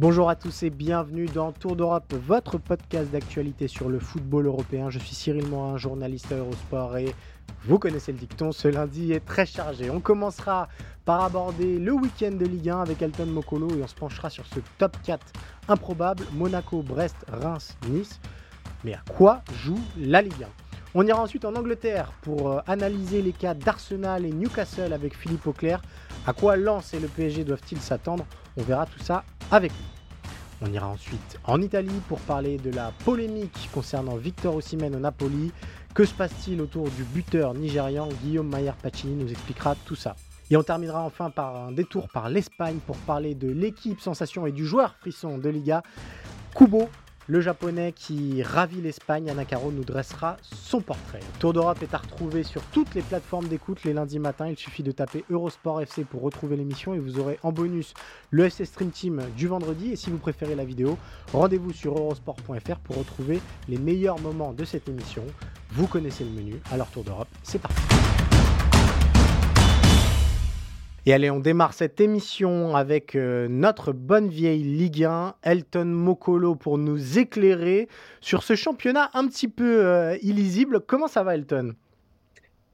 Bonjour à tous et bienvenue dans Tour d'Europe, votre podcast d'actualité sur le football européen. Je suis Cyril Morin, journaliste à Eurosport et vous connaissez le dicton, ce lundi est très chargé. On commencera par aborder le week-end de Ligue 1 avec Elton Mokolo et on se penchera sur ce top 4 improbable Monaco, Brest, Reims, Nice. Mais à quoi joue la Ligue 1 On ira ensuite en Angleterre pour euh, analyser les cas d'Arsenal et Newcastle avec Philippe Auclair. À quoi Lens et le PSG doivent-ils s'attendre? On verra tout ça avec lui. On ira ensuite en Italie pour parler de la polémique concernant Victor Osimhen au Napoli. Que se passe-t-il autour du buteur nigérian Guillaume Mayer Pacini nous expliquera tout ça. Et on terminera enfin par un détour par l'Espagne pour parler de l'équipe sensation et du joueur frisson de Liga, Kubo, le japonais qui ravit l'Espagne, Anacaro nous dressera son portrait. Tour d'Europe est à retrouver sur toutes les plateformes d'écoute les lundis matins. Il suffit de taper Eurosport FC pour retrouver l'émission et vous aurez en bonus le FC Stream Team du vendredi. Et si vous préférez la vidéo, rendez-vous sur eurosport.fr pour retrouver les meilleurs moments de cette émission. Vous connaissez le menu, alors Tour d'Europe, c'est parti. Et allez, on démarre cette émission avec euh, notre bonne vieille Ligue 1, Elton Mokolo, pour nous éclairer sur ce championnat un petit peu euh, illisible. Comment ça va, Elton?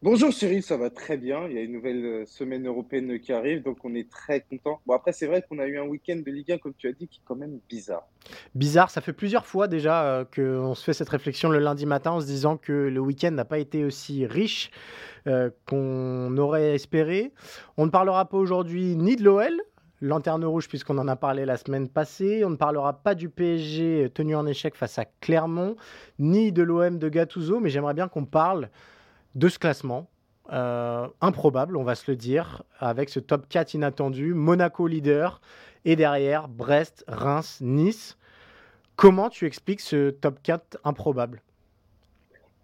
Bonjour Cyril, ça va très bien. Il y a une nouvelle euh, semaine européenne qui arrive, donc on est très content. Bon, après, c'est vrai qu'on a eu un week-end de Ligue 1, comme tu as dit, qui est quand même bizarre. Bizarre, ça fait plusieurs fois déjà qu'on se fait cette réflexion le lundi matin en se disant que le week-end n'a pas été aussi riche. Euh, qu'on aurait espéré. On ne parlera pas aujourd'hui ni de l'OL, lanterne rouge puisqu'on en a parlé la semaine passée. On ne parlera pas du PSG tenu en échec face à Clermont, ni de l'OM de Gattuso, mais j'aimerais bien qu'on parle de ce classement. Euh, improbable, on va se le dire, avec ce top 4 inattendu, Monaco leader, et derrière Brest, Reims, Nice. Comment tu expliques ce top 4 improbable?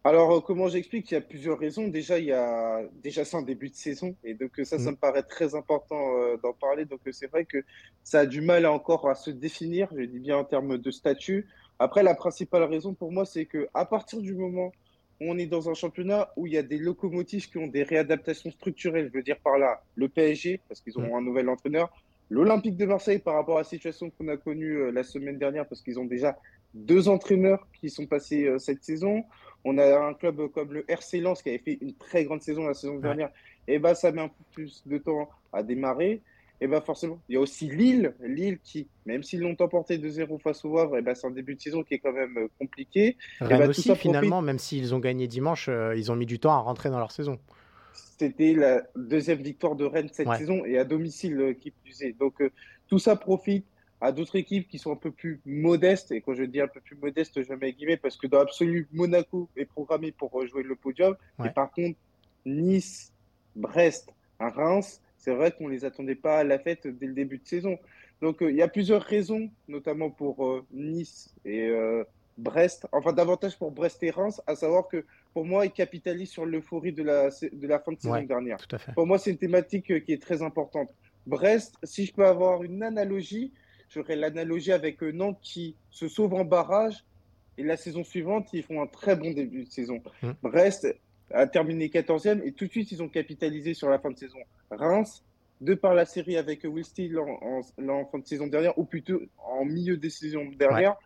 Alors, euh, comment j'explique? Il y a plusieurs raisons. Déjà, il y a déjà c'est un début de saison, et donc ça, ça mm. me paraît très important euh, d'en parler. Donc, c'est vrai que ça a du mal encore à se définir. Je dis bien en termes de statut. Après, la principale raison pour moi, c'est que à partir du moment on est dans un championnat où il y a des locomotives qui ont des réadaptations structurelles, je veux dire par là le PSG parce qu'ils ont un nouvel entraîneur, l'Olympique de Marseille par rapport à la situation qu'on a connue euh, la semaine dernière parce qu'ils ont déjà deux entraîneurs qui sont passés cette saison. On a un club comme le RC Lens qui avait fait une très grande saison la saison dernière. Et bah, ça met un peu plus de temps à démarrer. Et bah, forcément, il y a aussi Lille, Lille qui, même s'ils l'ont emporté 2-0 face au Havre, et bah, c'est un début de saison qui est quand même euh, compliqué. Rennes bah, aussi, finalement, même s'ils ont gagné dimanche, euh, ils ont mis du temps à rentrer dans leur saison. C'était la deuxième victoire de Rennes cette saison et à domicile euh, qui plus est. Donc tout ça profite à d'autres équipes qui sont un peu plus modestes. Et quand je dis un peu plus modeste, je mets guillemets parce que dans l'absolu, Monaco est programmé pour jouer le podium. Et par contre, Nice, Brest, Reims, c'est vrai qu'on ne les attendait pas à la fête dès le début de saison. Donc euh, il y a plusieurs raisons, notamment pour euh, Nice et euh, Brest, enfin davantage pour Brest et Reims, à savoir que pour moi, ils capitalisent sur l'euphorie de la, de la fin de saison dernière. Pour moi, c'est une thématique qui est très importante. Brest, si je peux avoir une analogie, j'aurais l'analogie avec Nantes qui se sauve en barrage et la saison suivante, ils font un très bon début de saison. Mmh. Brest a terminé 14e et tout de suite, ils ont capitalisé sur la fin de saison. Reims, de par la série avec Will Steele en, fin de saison dernière, ou plutôt en milieu de saison dernière,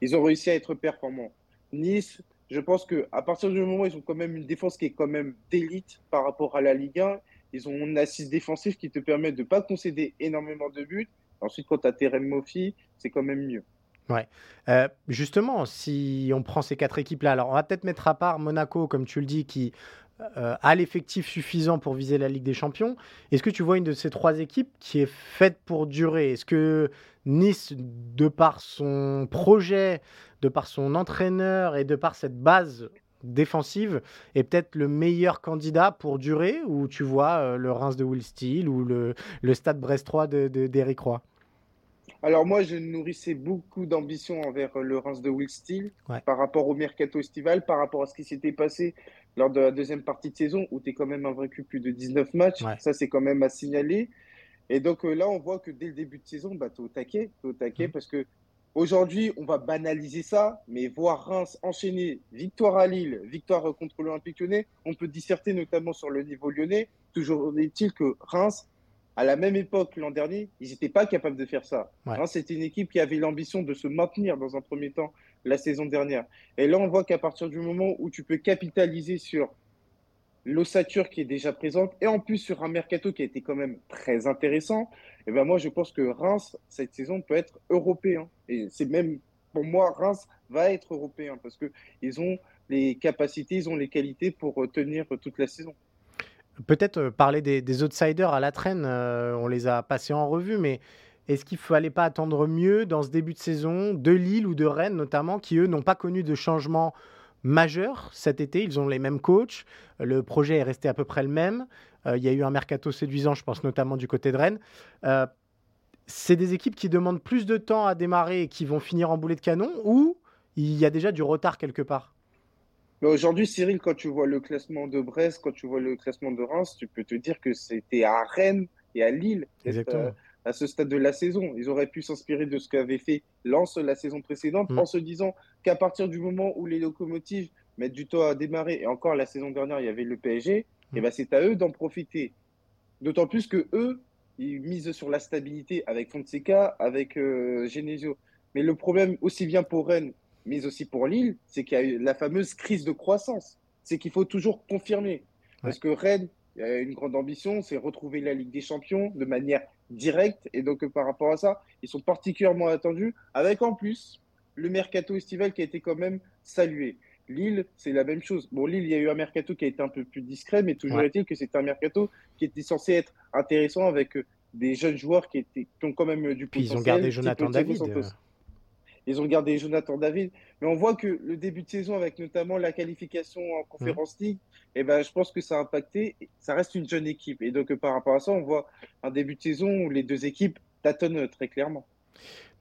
ils ont réussi à être performants. Nice, je pense qu'à partir du moment où ils ont quand même une défense qui est quand même d'élite par rapport à la Ligue 1, ils ont une assise défensive qui te permet de ne pas concéder énormément de buts Ensuite, quand tu as Terem Mofi, c'est quand même mieux. Ouais. Euh, justement, si on prend ces quatre équipes-là, alors on va peut-être mettre à part Monaco, comme tu le dis, qui euh, a l'effectif suffisant pour viser la Ligue des Champions. Est-ce que tu vois une de ces trois équipes qui est faite pour durer? Est-ce que Nice, de par son projet, de par son entraîneur et de par cette base défensive, est peut-être le meilleur candidat pour durer? Ou tu vois euh, le Reims de Will Steele ou le, Stade Brestois d'Éric de, Roy? Alors moi, je nourrissais beaucoup d'ambition envers le Reims de Will Steele par rapport au mercato estival, par rapport à ce qui s'était passé lors de la deuxième partie de saison où tu es quand même invaincu plus de 19 matchs. Ça, c'est quand même à signaler. Et donc euh, là, on voit que dès le début de saison, bah, tu es au taquet, au taquet mmh. parce que aujourd'hui, on va banaliser ça, mais voir Reims enchaîner victoire à Lille, victoire contre l'Olympique lyonnais, on peut disserter notamment sur le niveau lyonnais. Toujours est-il que Reims, à la même époque l'an dernier, ils n'étaient pas capables de faire ça. Reims, c'était une équipe qui avait l'ambition de se maintenir dans un premier temps la saison dernière. Et là, on voit qu'à partir du moment où tu peux capitaliser sur l'ossature qui est déjà présente, et en plus sur un mercato qui a été quand même très intéressant, et eh ben moi je pense que Reims, cette saison, peut être européen. Et c'est même, pour moi, Reims va être européen, parce qu'ils ont les capacités, ils ont les qualités pour euh, tenir toute la saison. Peut-être euh, parler des, outsiders à la traîne, euh, on les a passés en revue, mais est-ce qu'il ne fallait pas attendre mieux dans ce début de saison de Lille ou de Rennes notamment, qui eux n'ont pas connu de changement majeur cet été? Ils ont les mêmes coachs. Le projet est resté à peu près le même. Euh, il y a eu un mercato séduisant, je pense notamment du côté de Rennes. C'est des équipes qui demandent plus de temps à démarrer et qui vont finir en boulet de canon ou il y a déjà du retard quelque part? Aujourd'hui, Cyril, quand tu vois le classement de Brest, quand tu vois le classement de Reims, tu peux te dire que c'était à Rennes et à Lille. Euh, à ce stade de la saison. Ils auraient pu s'inspirer de ce qu'avait fait Lens la saison précédente mm. en se disant qu'à partir du moment où les locomotives mettent du temps à démarrer, et encore la saison dernière, il y avait le PSG, mm. et ben c'est à eux d'en profiter. D'autant plus que eux, ils misent sur la stabilité avec Fonseca, avec euh, Genesio. Mais le problème, aussi bien pour Rennes, mais aussi pour Lille, c'est qu'il y a eu la fameuse crise de croissance. C'est qu'il faut toujours confirmer. Parce que Rennes, il y a une grande ambition, c'est retrouver la Ligue des Champions de manière directe. Et donc, par rapport à ça, ils sont particulièrement attendus, avec en plus le mercato estival qui a été quand même salué. Lille, c'est la même chose. Bon, Lille, il y a eu un mercato qui a été un peu plus discret, mais toujours est-il que c'est un mercato qui était censé être intéressant avec des jeunes joueurs qui, étaient, qui ont quand même du potentiel. ils ont gardé Jonathan David. Ils ont gardé Jonathan David. Mais on voit que le début de saison, avec notamment la qualification en Conférence League, eh ben, je pense que ça a impacté. Ça reste une jeune équipe. Et donc, par rapport à ça, on voit un début de saison où les deux équipes tâtonnent très clairement.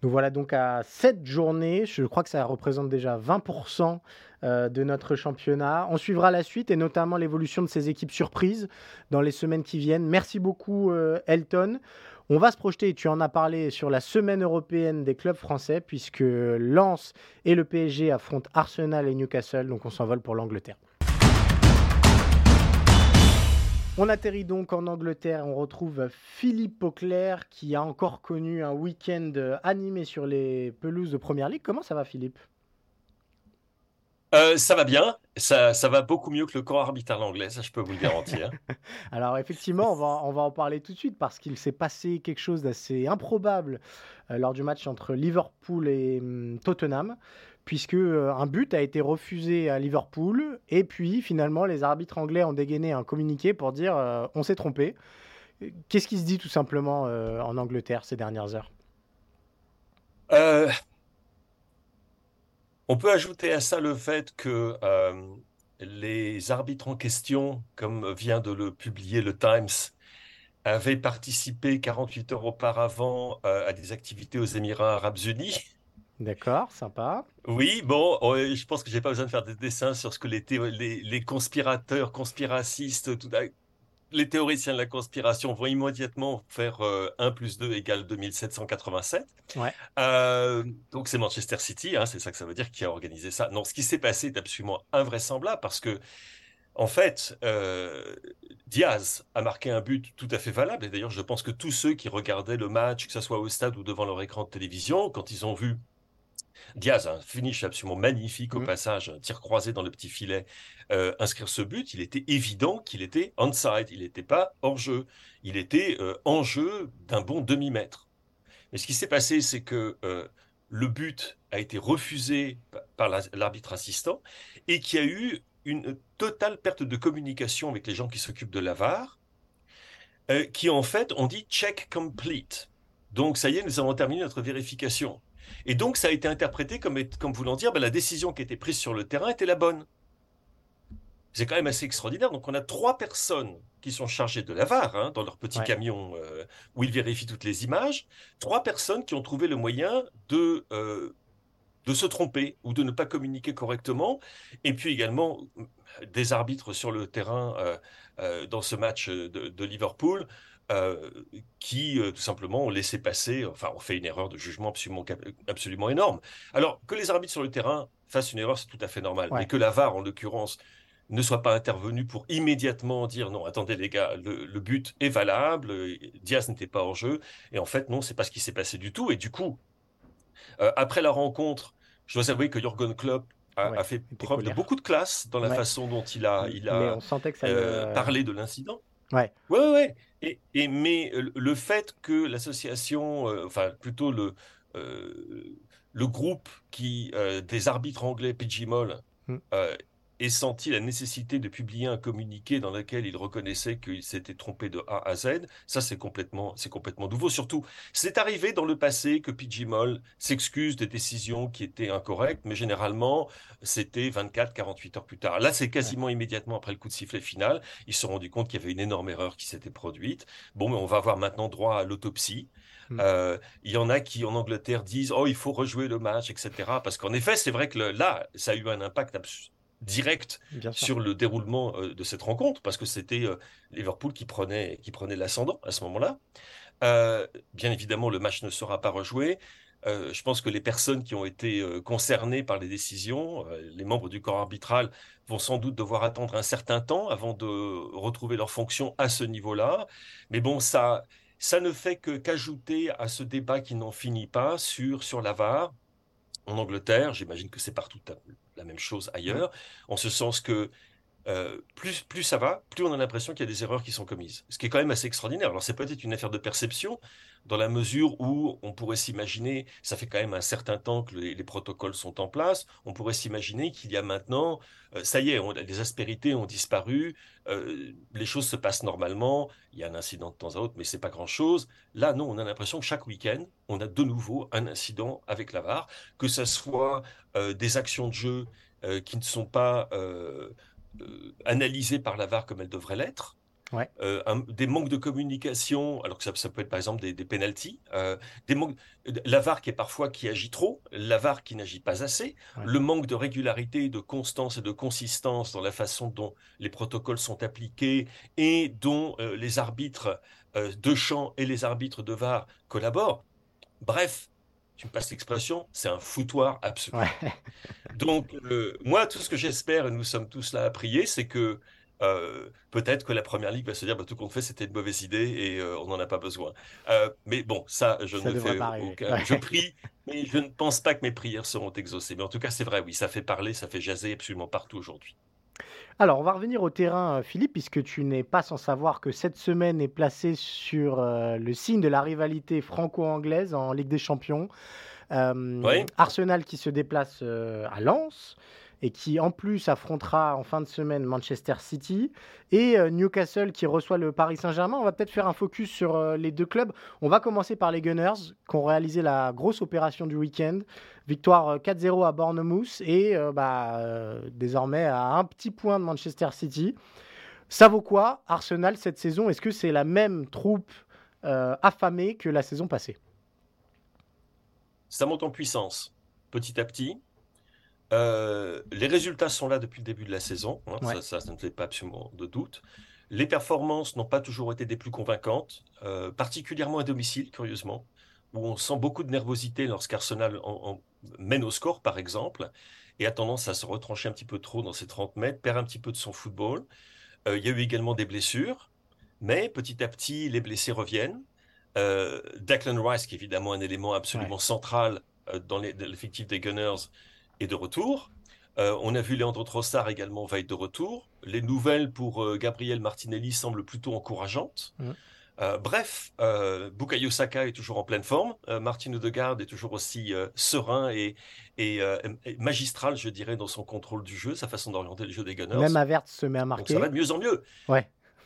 Nous voilà donc à cette journée. Je crois que ça représente déjà 20% euh, de notre championnat. On suivra la suite et notamment l'évolution de ces équipes surprises dans les semaines qui viennent. Merci beaucoup, euh, Elton. On va se projeter, tu en as parlé, sur la semaine européenne des clubs français, puisque Lens et le PSG affrontent Arsenal et Newcastle, donc on s'envole pour l'Angleterre. On atterrit donc en Angleterre, on retrouve Philippe Auclair qui a encore connu un week-end animé sur les pelouses de Première Ligue. Comment ça va Philippe? Euh, ça va bien, ça, ça, va beaucoup mieux que le corps arbitral anglais, ça je peux vous le garantir. Alors effectivement, on va, on va en parler tout de suite parce qu'il s'est passé quelque chose d'assez improbable euh, lors du match entre Liverpool et hum, Tottenham, puisque euh, un but a été refusé à Liverpool et puis finalement les arbitres anglais ont dégainé un communiqué pour dire on s'est trompé. Qu'est-ce qui se dit tout simplement en Angleterre ces dernières heures? On peut ajouter à ça le fait que euh, les arbitres en question, comme vient de le publier le Times, avaient participé 48 heures auparavant euh, à des activités aux Émirats arabes unis. D'accord, sympa. Oui, bon, je pense que j'ai pas besoin de faire des dessins sur ce que les, les conspirateurs, conspiracistes, tout, les théoriciens de la conspiration vont immédiatement faire 1 euh, plus 2 égale 2787. Euh, donc c'est Manchester City, hein, c'est ça que ça veut dire, qui a organisé ça. Non, ce qui s'est passé est absolument invraisemblable parce que, en fait, euh, Diaz a marqué un but tout à fait valable. Et d'ailleurs, je pense que tous ceux qui regardaient le match, que ce soit au stade ou devant leur écran de télévision, quand ils ont vu Diaz, un finish absolument magnifique au mmh. passage, un tir croisé dans le petit filet, euh, inscrire ce but, il était évident qu'il était onside, il n'était pas hors jeu, il était euh, en jeu d'un bon demi-mètre. Mais ce qui s'est passé, c'est que euh, le but a été refusé par l'arbitre assistant et qu'il y a eu une totale perte de communication avec les gens qui s'occupent de la VAR, qui en fait ont dit check complete. Donc ça y est, nous avons terminé notre vérification. Et donc ça a été interprété comme, comme voulant dire, ben, la décision qui était prise sur le terrain était la bonne. C'est quand même assez extraordinaire. Donc on a trois personnes qui sont chargées de la VAR hein, dans leur petit camion euh, où ils vérifient toutes les images. Trois personnes qui ont trouvé le moyen de euh, de se tromper ou de ne pas communiquer correctement. Et puis également des arbitres sur le terrain euh, dans ce match de Liverpool euh, qui euh, tout simplement ont laissé passer, enfin ont fait une erreur de jugement absolument, absolument énorme. Alors que les arbitres sur le terrain fassent une erreur, c'est tout à fait normal, mais que la VAR en l'occurrence ne soit pas intervenu pour immédiatement dire non, attendez les gars, le, but est valable, Diaz n'était pas hors jeu, et en fait non, c'est pas ce qui s'est passé du tout, et du coup, euh, après la rencontre, je dois avouer que Jürgen Klopp a, fait preuve de beaucoup de classe dans la façon dont il a, il a parlé de l'incident. Ouais. Ouais, ouais. Et, et, mais le fait que l'association, euh, enfin plutôt le, euh, le groupe qui, euh, des arbitres anglais, PGMOL, mmh et senti la nécessité de publier un communiqué dans lequel il reconnaissait qu'il s'était trompé de A à Z, ça c'est complètement, c'est complètement nouveau. Surtout, c'est arrivé dans le passé que Pidgimol s'excuse des décisions qui étaient incorrectes, mais généralement c'était 24-48 heures plus tard. Là, c'est quasiment immédiatement après le coup de sifflet final. Ils se sont rendus compte qu'il y avait une énorme erreur qui s'était produite. Bon, mais on va avoir maintenant droit à l'autopsie. Mmh. Euh, il y en a qui en Angleterre disent oh il faut rejouer le match etc parce qu'en effet c'est vrai que là ça a eu un impact direct sur le déroulement euh, de cette rencontre, parce que c'était euh, Liverpool qui prenait, qui prenait l'ascendant à ce moment-là. Euh, bien évidemment, le match ne sera pas rejoué. je pense que les personnes qui ont été concernées par les décisions, les membres du corps arbitral, vont sans doute devoir attendre un certain temps avant de retrouver leur fonction à ce niveau-là. Mais bon, ça, ça ne fait que qu'ajouter à ce débat qui n'en finit pas sur, sur la VAR en Angleterre. J'imagine que c'est partout la même chose ailleurs, en ce sens que euh, plus, ça va, plus on a l'impression qu'il y a des erreurs qui sont commises. Ce qui est quand même assez extraordinaire. Alors c'est peut-être une affaire de perception, dans la mesure où on pourrait s'imaginer, ça fait quand même un certain temps que les, protocoles sont en place, on pourrait s'imaginer qu'il y a maintenant, euh, ça y est, les aspérités ont disparu, euh, les choses se passent normalement, il y a un incident de temps à autre, mais c'est pas grand-chose. Là, non, on a l'impression que chaque week-end, on a de nouveau un incident avec la VAR, que ce soit des actions de jeu qui ne sont pas analysées par la VAR comme elles devraient l'être. Euh, des manques de communication, alors que ça, peut être par exemple des, des penalties, euh, des manques, la VAR qui est parfois qui agit trop, la VAR qui n'agit pas assez, le manque de régularité, de constance et de consistance dans la façon dont les protocoles sont appliqués et dont les arbitres de champ et les arbitres de VAR collaborent. Bref, tu me passes l'expression, c'est un foutoir absolu. Donc, euh, moi, tout ce que j'espère, et nous sommes tous là à prier, c'est que euh, peut-être que la première ligue va se dire bah, tout compte fait, c'était une mauvaise idée et euh, on n'en a pas besoin. mais bon, ça, je ne fais aucun. Je prie, mais je ne pense pas que mes prières seront exaucées. Mais en tout cas, c'est vrai, oui, ça fait parler, ça fait jaser absolument partout aujourd'hui. Alors, on va revenir au terrain, Philippe, puisque tu n'es pas sans savoir que cette semaine est placée sur le signe de la rivalité franco-anglaise en Ligue des Champions. Arsenal qui se déplace à Lens et qui en plus affrontera en fin de semaine Manchester City et euh, Newcastle qui reçoit le Paris Saint-Germain. On va peut-être faire un focus sur euh, les deux clubs. On va commencer par les Gunners qui ont réalisé la grosse opération du week-end. Victoire 4-0 euh, à Bournemouth et bah, désormais à un petit point de Manchester City. Ça vaut quoi Arsenal cette saison? Est-ce que c'est la même troupe affamée que la saison passée? Ça monte en puissance petit à petit. Euh, les résultats sont là depuis le début de la saison, hein, ça, ça, ne fait pas absolument de doute. Les performances n'ont pas toujours été des plus convaincantes, euh, particulièrement à domicile, curieusement, où on sent beaucoup de nervosité lorsqu'Arsenal en, mène au score, par exemple, et a tendance à se retrancher un petit peu trop dans ses 30 mètres, perd un petit peu de son football. Euh, il y a eu également des blessures, mais petit à petit, les blessés reviennent. Declan Rice, qui est évidemment un élément absolument central dans l'effectif des Gunners, est de retour. Euh, on a vu Leandro Trossard également va être de retour. Les nouvelles pour euh, Gabriel Martinelli semblent plutôt encourageantes. Mm. Euh, bref, Bukayo Saka est toujours en pleine forme. Martin Odegaard est toujours aussi serein et, et, magistral, je dirais, dans son contrôle du jeu, sa façon d'orienter le jeu des Gunners. Même Avert se met à marquer. ça va de mieux en mieux. Ouais.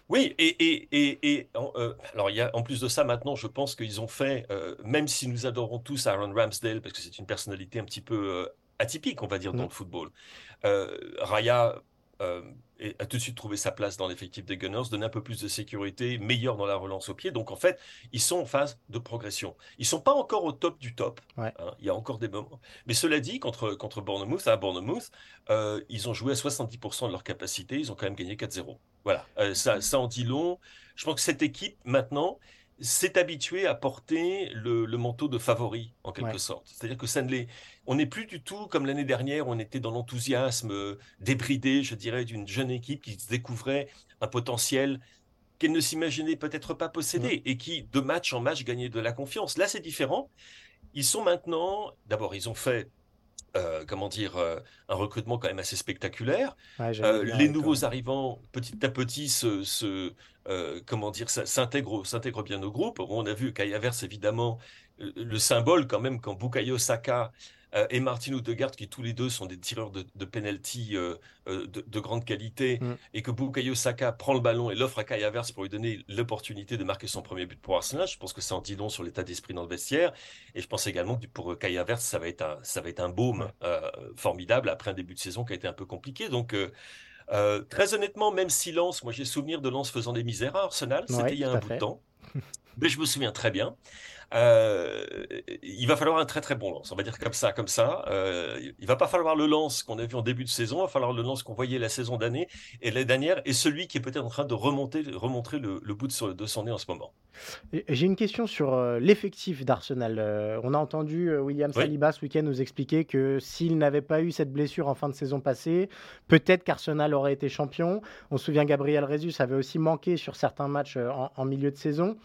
Oui, et, et, euh, alors il y a, en plus de ça, maintenant, je pense qu'ils ont fait, euh, même si nous adorons tous Aaron Ramsdale, parce que c'est une personnalité un petit peu euh, atypique, on va dire, dans mm. le football, Raya a tout de suite trouvé sa place dans l'effectif des Gunners, donner un peu plus de sécurité, meilleur dans la relance au pied. Donc en fait, ils sont en phase de progression. Ils sont pas encore au top du top. Hein, il y a encore des moments. Mais cela dit, contre, contre Bournemouth, à Bournemouth, euh, ils ont joué à 70% de leur capacité. Ils ont quand même gagné 4-0. Voilà, euh, ça, ça en dit long. Je pense que cette équipe, maintenant, s'est habitué à porter le, manteau de favori, en quelque sorte. C'est-à-dire que ça ne l'est. On n'est plus du tout comme l'année dernière, où on était dans l'enthousiasme euh, débridé, je dirais, d'une jeune équipe qui découvrait un potentiel qu'elle ne s'imaginait peut-être pas posséder et qui, de match en match, gagnait de la confiance. Là, c'est différent. Ils sont maintenant, d'abord, ils ont fait euh, comment dire, euh, un recrutement quand même assez spectaculaire. les nouveaux arrivants, petit à petit, se, comment dire, s'intègrent, s'intègrent bien au groupe. On a vu Kaya évidemment, le symbole quand même quand Bukayo Saka euh, et Martin Odegaard, qui tous les deux sont des tireurs de, penalty euh, euh, de, grande qualité, mm. et que Bukayo Saka prend le ballon et l'offre à Kai Havertz pour lui donner l'opportunité de marquer son premier but pour Arsenal. Je pense que ça en dit long sur l'état d'esprit dans le vestiaire. Et je pense également que pour Kai Havertz, ça va être un, ça va être un baume formidable après un début de saison qui a été un peu compliqué. Donc, très honnêtement, même si Lens, moi j'ai souvenir de Lens faisant des misères à Arsenal, c'était il y a un bout de temps. Mais je me souviens très bien. Euh, il va falloir un très très bon lance, on va dire comme ça, comme ça. Euh, il va pas falloir le lance qu'on a vu en début de saison, il va falloir le lance qu'on voyait la saison d'année et l'année dernière, et celui qui est peut-être en train de remonter, remontrer le, bout de, son nez en ce moment. J'ai une question sur euh, l'effectif d'Arsenal. on a entendu William Saliba ce week-end nous expliquer que s'il n'avait pas eu cette blessure en fin de saison passée, peut-être qu'Arsenal aurait été champion. On se souvient Gabriel Rezus avait aussi manqué sur certains matchs en milieu de saison.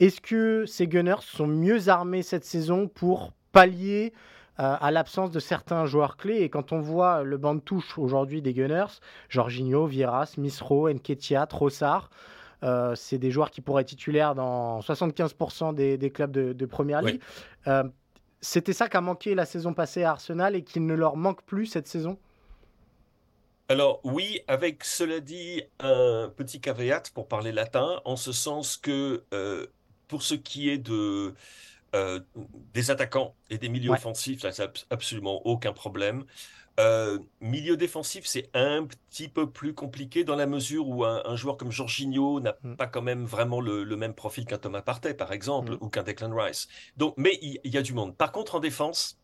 Est-ce que ces Gunners sont mieux armés cette saison pour pallier euh, à l'absence de certains joueurs clés? Et quand on voit le banc de touche aujourd'hui des Gunners, Jorginho, Vieras, Misro, Enketia, Trossard, euh, c'est des joueurs qui pourraient être titulaires dans 75% des, clubs de, Première Ligue. Euh, c'était ça qu'a manqué la saison passée à Arsenal et qu'il ne leur manque plus cette saison? Alors oui, avec cela dit un petit caveat pour parler latin, en ce sens que pour ce qui est de, euh, des attaquants et des milieux offensifs, ça, c'est absolument aucun problème. Euh, milieu défensif, c'est un petit peu plus compliqué dans la mesure où un, joueur comme Jorginho n'a mm. pas quand même vraiment le, même profil qu'un Thomas Partey, par exemple, mm. ou qu'un Declan Rice. Donc, mais il y, a du monde. Par contre, en défense,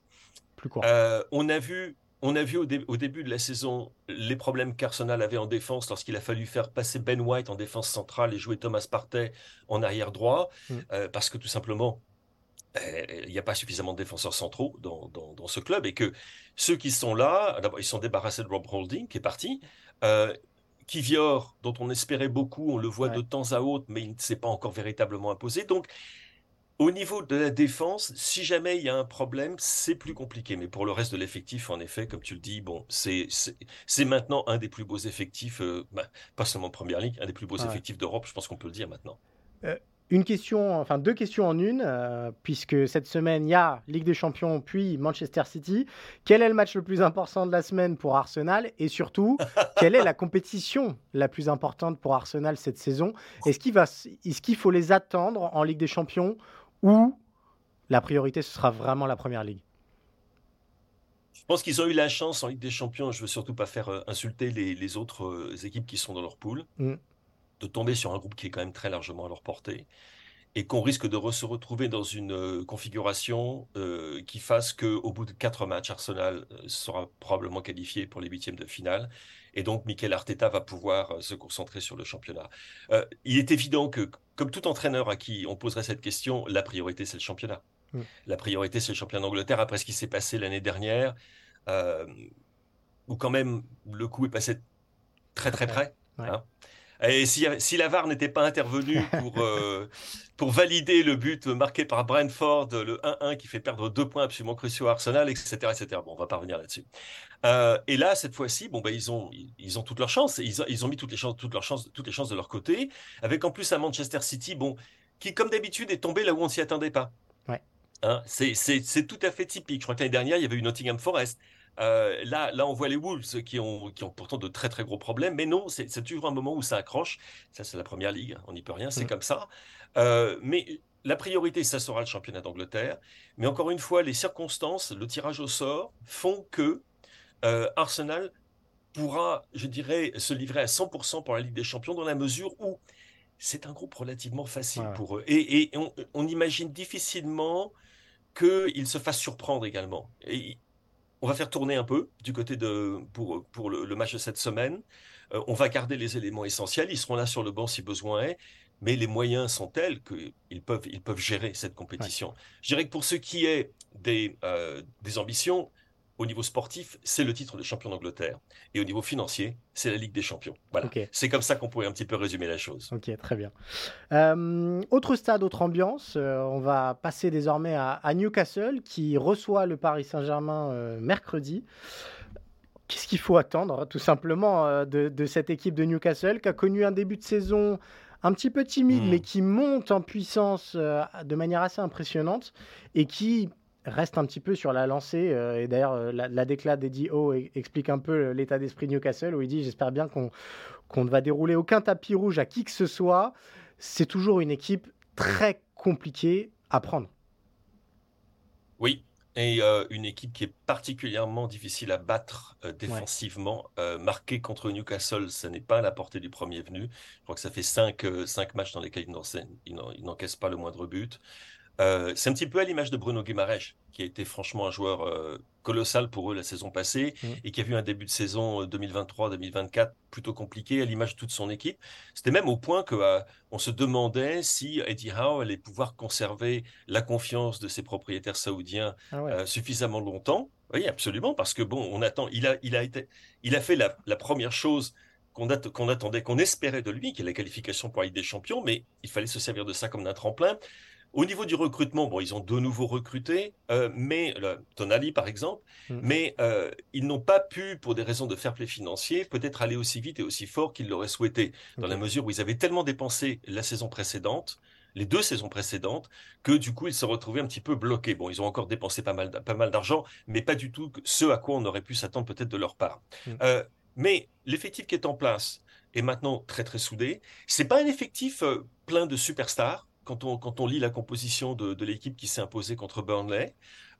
plus euh, on a vu on a vu au, début de la saison les problèmes qu'Arsenal avait en défense lorsqu'il a fallu faire passer Ben White en défense centrale et jouer Thomas Partey en arrière droit, mm. euh, parce que tout simplement, euh, il n'y a pas suffisamment de défenseurs centraux dans, ce club et que ceux qui sont là, d'abord, ils sont débarrassés de Rob Holding qui est parti. Euh, Kivior, dont on espérait beaucoup, on le voit de temps à autre, mais il ne s'est pas encore véritablement imposé. Donc, au niveau de la défense, si jamais il y a un problème, c'est plus compliqué. Mais pour le reste de l'effectif, en effet, comme tu le dis, bon, c'est maintenant un des plus beaux effectifs, euh, bah, pas seulement Première Ligue, un des plus beaux effectifs d'Europe, je pense qu'on peut le dire maintenant. Euh, une question, enfin deux questions en une, euh, puisque cette semaine, il y a Ligue des Champions puis Manchester City. Quel est le match le plus important de la semaine pour Arsenal? Et surtout, quelle est la compétition la plus importante pour Arsenal cette saison? Est-ce qu'il est qu'il faut les attendre en Ligue des Champions ou la priorité, ce sera vraiment la première ligue Je pense qu'ils ont eu la chance en Ligue des Champions, je ne veux surtout pas faire euh, insulter les, autres euh, équipes qui sont dans leur poule, mm. de tomber sur un groupe qui est quand même très largement à leur portée et qu'on risque de se retrouver dans une euh, configuration qui fasse qu'au bout de quatre matchs, Arsenal sera probablement qualifié pour les huitièmes de finale. Et donc, Mikel Arteta va pouvoir se concentrer sur le championnat. il est évident que comme tout entraîneur à qui on poserait cette question, la priorité, c'est le championnat. Mm. La priorité, c'est le championnat d'Angleterre. Après ce qui s'est passé l'année dernière, euh, où quand même le coup est passé très très près. Hein. Et si, si la VAR n'était pas intervenue pour, euh, pour valider le but marqué par Brentford, le 1-1 qui fait perdre deux points absolument cruciaux à Arsenal, etc. etc. Bon, on va pas revenir là-dessus. Euh, et là, cette fois-ci, bon, ben, ils, ont, ils ont toutes leurs chances. Ils, ils ont mis toutes les chances, toutes, leurs chances, toutes les chances de leur côté, avec en plus un Manchester City, bon, qui, comme d'habitude, est tombé là où on s'y attendait pas. Ouais. Hein, c'est tout à fait typique. Je crois que l'année dernière, il y avait eu Nottingham Forest Euh, là, là, on voit les Wolves qui ont, qui ont pourtant de très très gros problèmes, mais non, c'est toujours un moment où ça accroche. Ça, c'est la première ligue, on n'y peut rien, c'est mm. comme ça. Euh, mais la priorité, ça sera le championnat d'Angleterre. Mais encore une fois, les circonstances, le tirage au sort font que euh, Arsenal pourra, je dirais, se livrer à 100% pour la Ligue des Champions dans la mesure où c'est un groupe relativement facile pour eux. Et, on, imagine difficilement qu'ils se fassent surprendre également. Et on va faire tourner un peu du côté de pour, pour le, match de cette semaine. Euh, on va garder les éléments essentiels. Ils seront là sur le banc si besoin est. Mais les moyens sont tels qu'ils peuvent, ils peuvent gérer cette compétition. Je dirais que pour ce qui est des, euh, des ambitions, au niveau sportif, c'est le titre de champion d'Angleterre. Et au niveau financier, c'est la Ligue des champions. Voilà. C'est comme ça qu'on pourrait un petit peu résumer la chose. Ok, très bien. Euh, autre stade, autre ambiance. Euh, on va passer désormais à, Newcastle qui reçoit le Paris Saint-Germain euh, mercredi. Qu'est-ce qu'il faut attendre, tout simplement, de, cette équipe de Newcastle qui a connu un début de saison un petit peu timide, hmm. mais qui monte en puissance de manière assez impressionnante et qui reste un petit peu sur la lancée. Euh, et d'ailleurs, euh, la, la d'Eddie Ho explique un peu euh, l'état d'esprit de Newcastle, où il dit J'espère bien qu'on ne va dérouler aucun tapis rouge à qui que ce soit. C'est toujours une équipe très compliquée à prendre. Oui, et une équipe qui est particulièrement difficile à battre défensivement. marquée contre Newcastle, ce n'est pas à la portée du premier venu. Je crois que ça fait cinq, cinq matchs dans lesquels il n'encaisse pas le moindre but. Euh, c'est un petit peu à l'image de Bruno Guimaraes, qui a été franchement un joueur euh, colossal pour eux la saison passée mmh. et qui a vu un début de saison 2023-2024 euh, plutôt compliqué à l'image de toute son équipe. C'était même au point que on se demandait si Eddie Howe allait pouvoir conserver la confiance de ses propriétaires saoudiens ah suffisamment longtemps. Oui, absolument, parce que bon, on attend. Il a, il a été, il a fait la, la première chose qu'on attendait, qu'on espérait de lui, qui est la qualification pour la Ligue des Champions, mais il fallait se servir de ça comme d'un tremplin. Au niveau du recrutement, bon, ils ont de nouveau recruté, euh, mais Tonali par exemple, mm. mais euh, ils n'ont pas pu, pour des raisons de fair play financier, peut-être aller aussi vite et aussi fort qu'ils l'auraient souhaité, dans la mesure où ils avaient tellement dépensé la saison précédente, les deux saisons précédentes, que du coup ils se retrouvaient un petit peu bloqués. Bon, ils ont encore dépensé pas mal, pas mal d'argent, mais pas du tout ce à quoi on aurait pu s'attendre peut-être de leur part. Mm. Euh, mais l'effectif qui est en place est maintenant très très soudé. C'est pas un effectif plein de superstars quand on, quand on lit la composition de, l'équipe qui s'est imposée contre Burnley,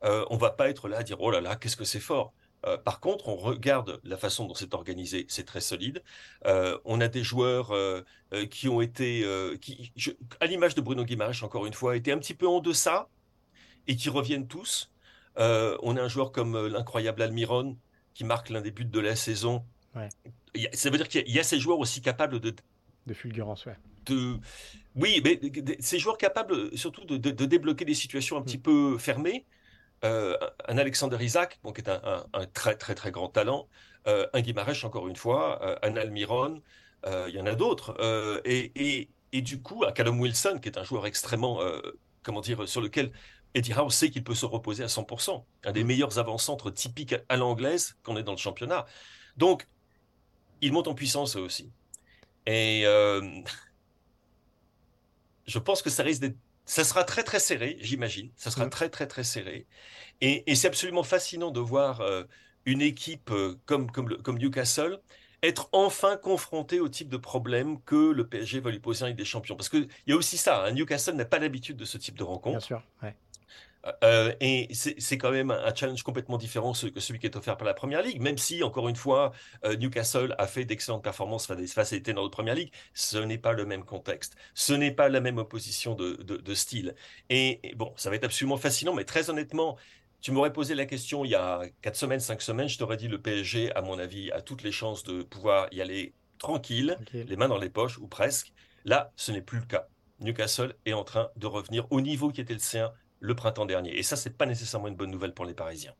euh, on va pas être là à dire oh là là, qu'est-ce que c'est fort. Euh, par contre, on regarde la façon dont c'est organisé, c'est très solide. Euh, on a des joueurs euh, qui ont été, qui, à l'image de Bruno Guimaraes, encore une fois, étaient un petit peu en deçà et qui reviennent tous. on a un joueur comme l'incroyable Almiron qui marque l'un des buts de la saison. ça veut dire qu'il y, a ces joueurs aussi capables de... De fulgurance, ouais oui, mais ces joueurs capables surtout de, débloquer des situations un petit mm. peu fermées. Euh, un Alexander Isaac, qui est un, très très très grand talent, euh, un Guimarães encore une fois, euh, un Almiron, il y en a d'autres, et, du coup un Callum Wilson qui est un joueur extrêmement, comment dire, sur lequel Eddie Howe sait qu'il peut se reposer à 100%, un des mm. meilleurs avant-centres typiques à l'anglaise qu'on est dans le championnat. Donc, il monte en puissance eux aussi. Et je pense que ça risque d'être, ça sera très très serré, j'imagine. Ça sera mm. très très très serré. Et, c'est absolument fascinant de voir euh, une équipe euh, comme, comme, comme Newcastle être enfin confrontée au type de problème que le PSG va lui poser Ligue des Champions. Parce qu'il y a aussi ça, hein, Newcastle n'a pas l'habitude de ce type de rencontre. Bien sûr, ouais. Euh, et c'est quand même un challenge complètement différent que celui qui est offert par la Première Ligue, même si, encore une fois, euh, Newcastle a fait d'excellentes performances face à dans la Première Ligue, ce n'est pas le même contexte, ce n'est pas la même opposition de, style. Et, bon, ça va être absolument fascinant, mais très honnêtement, tu m'aurais posé la question il y a 4 semaines, 5 semaines, je t'aurais dit le PSG, à mon avis, a toutes les chances de pouvoir y aller tranquille, les mains dans les poches, ou presque. Là, ce n'est plus le cas. Newcastle est en train de revenir au niveau qui était le sien le printemps dernier. Et ça, c'est pas nécessairement une bonne nouvelle pour les Parisiens.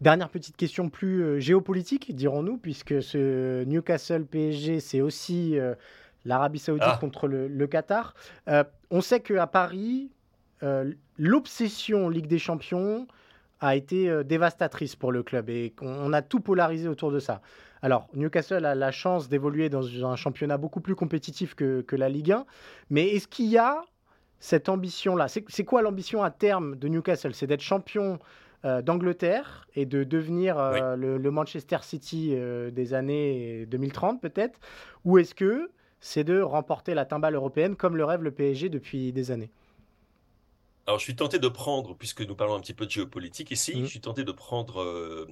Dernière petite question plus euh, géopolitique, dirons-nous, puisque ce Newcastle PSG, c'est aussi euh, l'Arabie Saoudite ah. contre le, Qatar. Euh, on sait qu'à Paris, l'obsession Ligue des Champions a été dévastatrice pour le club et qu'on a tout polarisé autour de ça. Alors, Newcastle a la chance d'évoluer dans un championnat beaucoup plus compétitif que, que la Ligue 1, mais est-ce qu'il y a cette ambition-là C'est quoi l'ambition à terme de Newcastle? C'est d'être champion d'Angleterre et de devenir le, Manchester City des années 2030 peut-être? Ou est-ce que c'est de remporter la timbale européenne comme le rêve le PSG depuis des années? Alors, je suis tenté de prendre, puisque nous parlons un petit peu de géopolitique ici, mmh. je suis tenté de prendre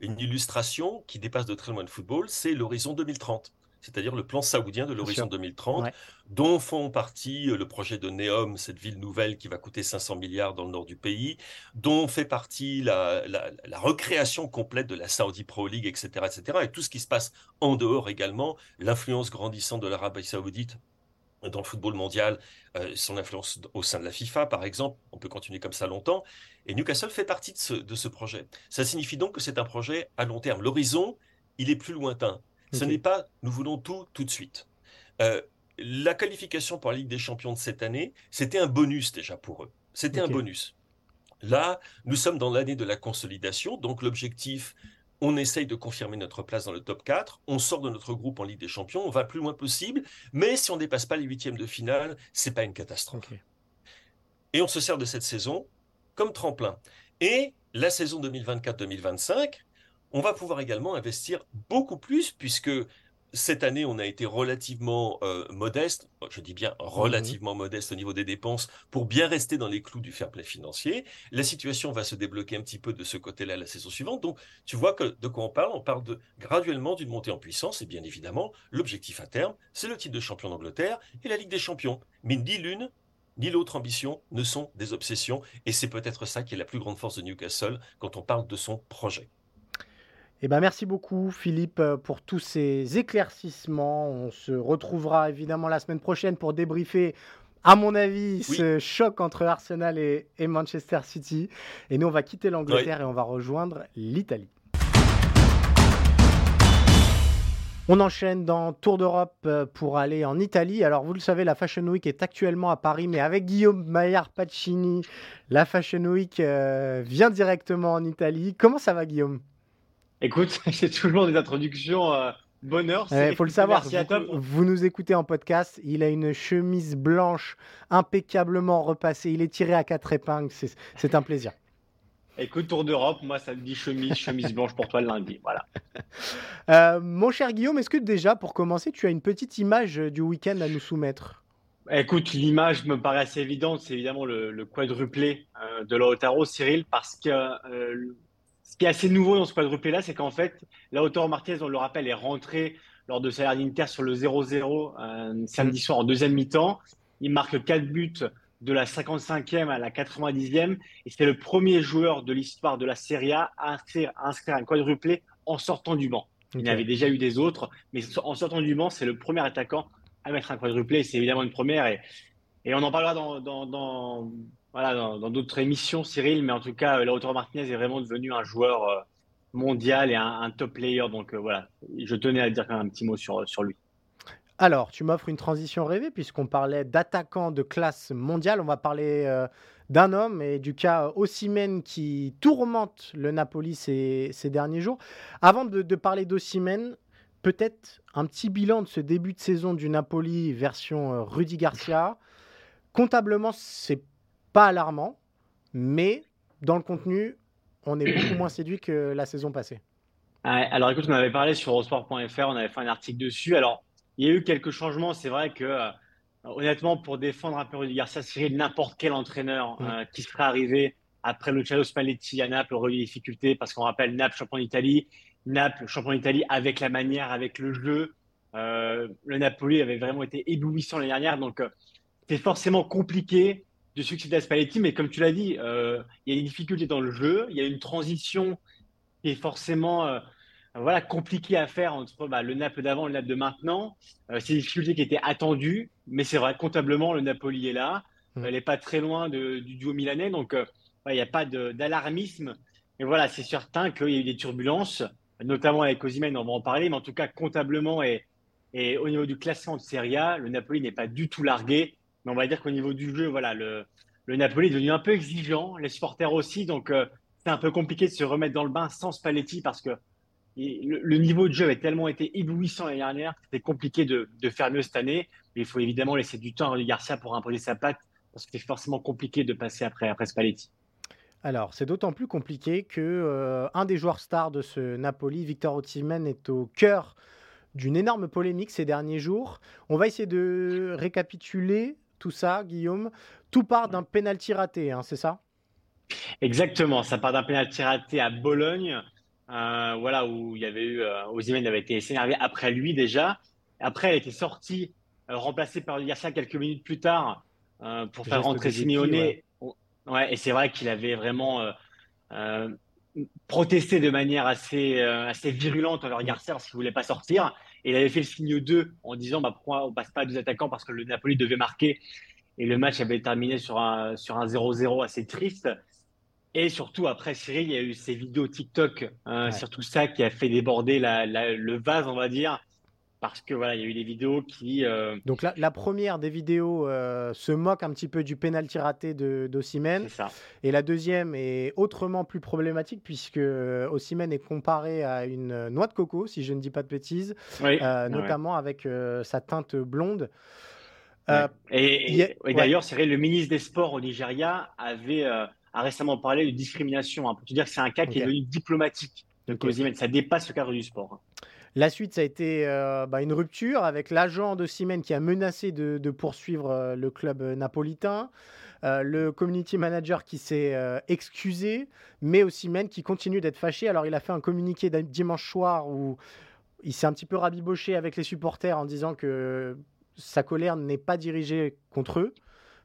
une illustration qui dépasse de très loin le football, c'est l'horizon 2030 c'est-à-dire le plan saoudien de l'horizon 2030, dont font partie euh, le projet de Neom, cette ville nouvelle qui va coûter 500 milliards dans le nord du pays, dont fait partie la, recréation complète de la Saudi Pro League, etc., etc., et tout ce qui se passe en dehors également, l'influence grandissante de l'Arabie saoudite dans le football mondial, euh, son influence au sein de la FIFA, par exemple. On peut continuer comme ça longtemps. Et Newcastle fait partie de ce, de ce projet. Ça signifie donc que c'est un projet à long terme. L'horizon, il est plus lointain. Ce n'est pas nous voulons tout tout de suite. Euh, la qualification pour la Ligue des Champions de cette année, c'était un bonus déjà pour eux. C'était un bonus. Là, nous sommes dans l'année de la consolidation, donc l'objectif, on essaye de confirmer notre place dans le top 4, on sort de notre groupe en Ligue des Champions, on va plus loin possible, mais si on ne dépasse pas les huitièmes de finale, c'est pas une catastrophe. Et on se sert de cette saison comme tremplin. Et la saison 2024-2025, on va pouvoir également investir beaucoup plus puisque cette année, on a été relativement euh, modeste, je dis bien mmh relativement modeste au niveau des dépenses, pour bien rester dans les clous du fair play financier. La situation va se débloquer un petit peu de ce côté-là la saison suivante. Donc, tu vois que de quoi on parle On parle de, graduellement d'une montée en puissance. Et bien évidemment, l'objectif à terme, c'est le titre de champion d'Angleterre et la Ligue des champions. Mais ni l'une ni l'autre ambition ne sont des obsessions. Et c'est peut-être ça qui est la plus grande force de Newcastle quand on parle de son projet. Eh ben, merci beaucoup Philippe euh, pour tous ces éclaircissements. On se retrouvera évidemment la semaine prochaine pour débriefer, à mon avis, ce choc entre Arsenal et, Manchester City. Et nous, on va quitter l'Angleterre et on va rejoindre l'Italie. On enchaîne dans Tour d'Europe euh, pour aller en Italie. Alors, vous le savez, la Fashion Week est actuellement à Paris, mais avec Guillaume Maillard Pacini, la Fashion Week euh, vient directement en Italie. Comment ça va, Guillaume? Écoute, c'est toujours des introductions euh, bonheur. Il faut le savoir, vous, nous écoutez en podcast, il a une chemise blanche impeccablement repassée, il est tiré à quatre épingles, c'est un plaisir. Écoute, Tour d'Europe, moi ça me dit chemise, chemise blanche pour toi le lundi. Voilà. Euh, mon cher Guillaume, est-ce que déjà, pour commencer, tu as une petite image du week-end à nous soumettre? Écoute, l'image me paraît assez évidente, c'est évidemment le, quadruplé euh, de Lautaro, Cyril, parce que ce qui est assez nouveau dans ce quadruplé-là, c'est qu'en fait, Lautaro Martinez, on le rappelle, est rentré lors de sa d'Inter sur le 0-0 euh, samedi soir en deuxième mi-temps. Il marque 4 buts de la 55e à la 90e et c'est le premier joueur de l'histoire de la Serie A à inscrire, un quadruplé en sortant du banc. Il y avait déjà eu des autres, mais en sortant du banc, c'est le premier attaquant à mettre un quadruplé. C'est évidemment une première et, et on en parlera dans, dans, dans d'autres émissions, Cyril, mais en tout cas, Lautaro Martinez est vraiment devenu un joueur euh, mondial et un, top player. Donc euh, voilà, je tenais à dire quand même un petit mot sur, lui. Alors, tu m'offres une transition rêvée puisqu'on parlait d'attaquants de classe mondiale. On va parler euh, d'un homme et du cas Ossimène qui tourmente le Napoli ces, derniers jours. Avant de, de parler d'Ossimène, peut-être un petit bilan de ce début de saison du Napoli version Rudy Garcia. Comptablement, c'est pas alarmant, mais dans le contenu, on est beaucoup moins séduit que la saison passée. Alors écoute, on avait parlé sur Eurosport.fr, on avait fait un article dessus. Alors, il y a eu quelques changements. C'est vrai que, euh, honnêtement, pour défendre un peu Rudy Garcia, Cyril, n'importe quel entraîneur euh, qui serait arrivé après Luciano Spalletti à Naples aurait eu des difficultés parce qu'on rappelle Naples champion d'Italie, Naples champion d'Italie avec la manière, avec le jeu. Euh, le Napoli avait vraiment été éblouissant l'année dernière, donc c'est forcément compliqué de succès d'Aspalletti, mais comme tu l'as dit, euh, il y a des difficultés dans le jeu, il y a une transition qui est forcément euh, voilà, compliquée à faire entre bah, le Naples d'avant et le Naples de maintenant. Euh, c'est des difficultés qui étaient attendues, mais c'est vrai, comptablement, le Napoli est là. Mmh. Elle n'est pas très loin du duo milanais, donc il n'y a pas d'alarmisme. Mais voilà, c'est certain qu'il y a eu des turbulences, notamment avec Osimhen, on va en parler, mais en tout cas, comptablement et, et au niveau du classement de Serie A, le Napoli n'est pas du tout largué on va dire qu'au niveau du jeu, voilà, le, le, Napoli est devenu un peu exigeant, les supporters aussi. Donc, euh, c'est un peu compliqué de se remettre dans le bain sans Spalletti parce que le, niveau de jeu avait tellement été éblouissant l'année dernière que c'était compliqué de, faire mieux cette année. Mais il faut évidemment laisser du temps à Rudy Garcia pour imposer sa patte parce que c'est forcément compliqué de passer après, après Spalletti. Alors, c'est d'autant plus compliqué que euh, un des joueurs stars de ce Napoli, Victor Osimhen, est au cœur d'une énorme polémique ces derniers jours. On va essayer de récapituler tout ça, Guillaume. Tout part d'un penalty raté, hein, c'est ça? Exactement, ça part d'un penalty raté à Bologne, euh, voilà où il y avait eu euh, avait été énervé après lui déjà. Après, elle était sortie, euh, remplacée par Garcia quelques minutes plus tard euh, pour faire rentrer Simeone. Ouais. et c'est vrai qu'il avait vraiment protesté de manière assez, assez virulente envers Garcia parce qu'il voulait pas sortir. Et il avait fait le signe 2 en disant bah, pourquoi on passe pas à deux attaquants parce que le Napoli devait marquer. Et le match avait terminé sur un, sur un 0-0 assez triste. Et surtout, après Cyril, il y a eu ces vidéos TikTok, hein, surtout ça qui a fait déborder le vase, on va dire. Parce que voilà, il y a eu des vidéos qui. Euh, Donc la, la, première des vidéos euh, se moque un petit peu du pénalty raté de d'Ossimène. Et la deuxième est autrement plus problématique puisque euh, Ossimène est comparé à une noix de coco, si je ne dis pas de bêtises, notamment avec sa teinte blonde. Et, d'ailleurs, Cyril, le ministre des Sports au Nigeria avait a récemment parlé de discrimination. Hein, pour te dire que c'est un cas qui est devenu diplomatique. Donc, ça dépasse le cadre du sport. Hein. La suite, ça a été euh, bah, une rupture avec l'agent de Siemens qui a menacé de, poursuivre euh, le club napolitain. Euh, le community manager qui s'est excusé, mais aussi Siemens qui continue d'être fâché. Alors, il a fait un communiqué dimanche soir où il s'est un petit peu rabiboché avec les supporters en disant que sa colère n'est pas dirigée contre eux,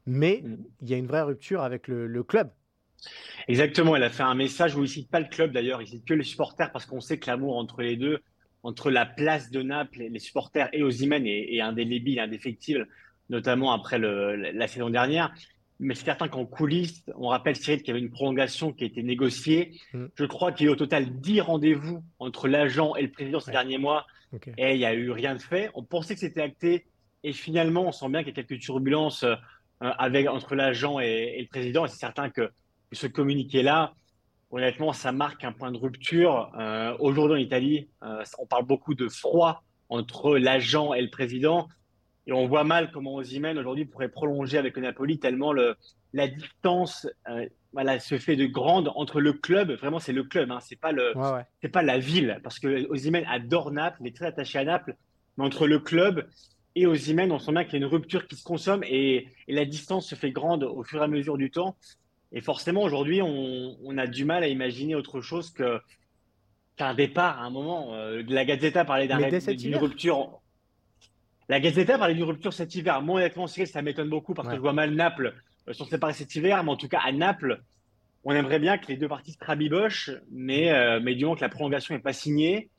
mais mm. il y a une vraie rupture avec le club. Exactement, elle a fait un message où il ne cite pas le club d'ailleurs, il cite que les supporters parce qu'on sait que l'amour entre les deux, entre la place de Naples, les supporters et Ozymen est, est indélébile, indéfectible, notamment après la saison dernière. Mais c'est certain qu'en coulisses, on rappelle Cyril qu'il y avait une prolongation qui a été négociée. Mm. Je crois qu'il y a eu au total 10 rendez-vous entre l'agent et le président ces derniers mois et il n'y a eu rien de fait. On pensait que c'était acté et finalement, on sent bien qu'il y a quelques turbulences euh, avec, entre l'agent et, et, le président. Et c'est certain que ce communiqué-là, honnêtement, ça marque un point de rupture. Euh, aujourd'hui en Italie, euh, on parle beaucoup de froid entre l'agent et le président. Et on voit mal comment Ozymen aujourd'hui pourrait prolonger avec le Napoli tellement le, la distance euh, voilà, se fait de grande entre le club. Vraiment, c'est le club, hein, c'est pas le, c'est pas la ville, parce que Ozymen adore Naples, il est très attaché à Naples. Mais entre le club et Ozymen, on sent bien qu'il y a une rupture qui se consomme et, et, la distance se fait grande au fur et à mesure du temps. Et forcément, aujourd'hui, on, a du mal à imaginer autre chose que qu'un départ à un moment. Euh, la Gazzetta parlait d'une rupture. La Gazzetta parlait d'une rupture cet hiver. Moi, honnêtement, ça m'étonne beaucoup parce que je vois mal Naples euh, se séparer cet hiver. Mais en tout cas, à Naples, on aimerait bien que les deux parties se rabibochent. Mais, euh, mais du moment que la prolongation n'est pas signée,